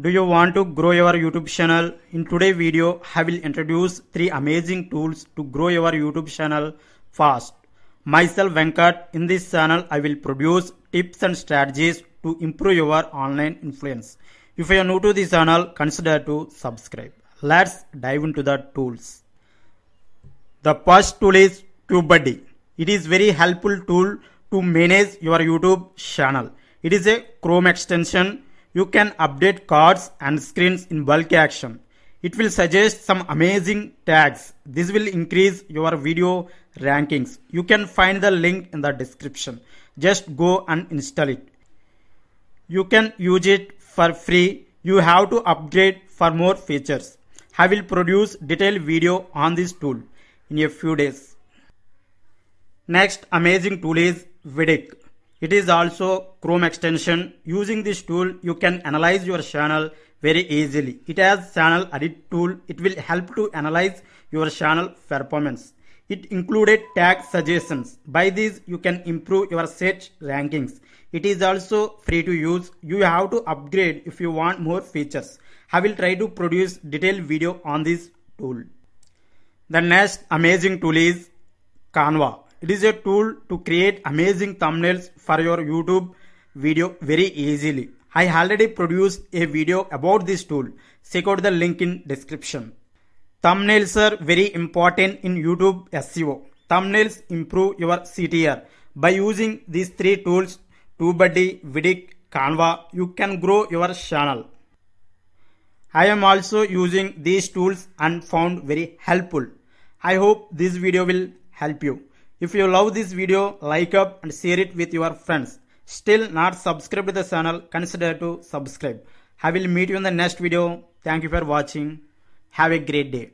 Do you want to grow your YouTube channel? In today's video, I will introduce three amazing tools to grow your YouTube channel fast. Myself Venkat, in this channel I will produce tips and strategies to improve your online influence. If you are new to this channel, consider to subscribe. Let's dive into the tools. The first tool is TubeBuddy. It is very helpful tool to manage your YouTube channel. It is a Chrome extension. You can update cards and screens in bulk action. It will suggest some amazing tags. This will increase your video rankings. You can find the link in the description. Just go and install it. You can use it for free. You have to upgrade for more features. I will produce detailed video on this tool in a few days. Next amazing tool is vidIQ. It is also Chrome extension. Using this tool, you can analyze your channel very easily. It has channel edit tool. It will help to analyze your channel performance. It included tag suggestions. By this, you can improve your search rankings. It is also free to use. You have to upgrade if you want more features. I will try to produce detailed video on this tool. The next amazing tool is Canva. It is a tool to create amazing thumbnails for your YouTube video very easily. I already produced a video about this tool. Check out the link in description. Thumbnails are very important in YouTube SEO. Thumbnails improve your CTR. By using these three tools, TubeBuddy, vidIQ, Canva, you can grow your channel. I am also using these tools and found very helpful. I hope this video will help you. If you love this video, like up and share it with your friends. Still not subscribed to the channel, consider to subscribe. I will meet you in the next video. Thank you for watching. Have a great day.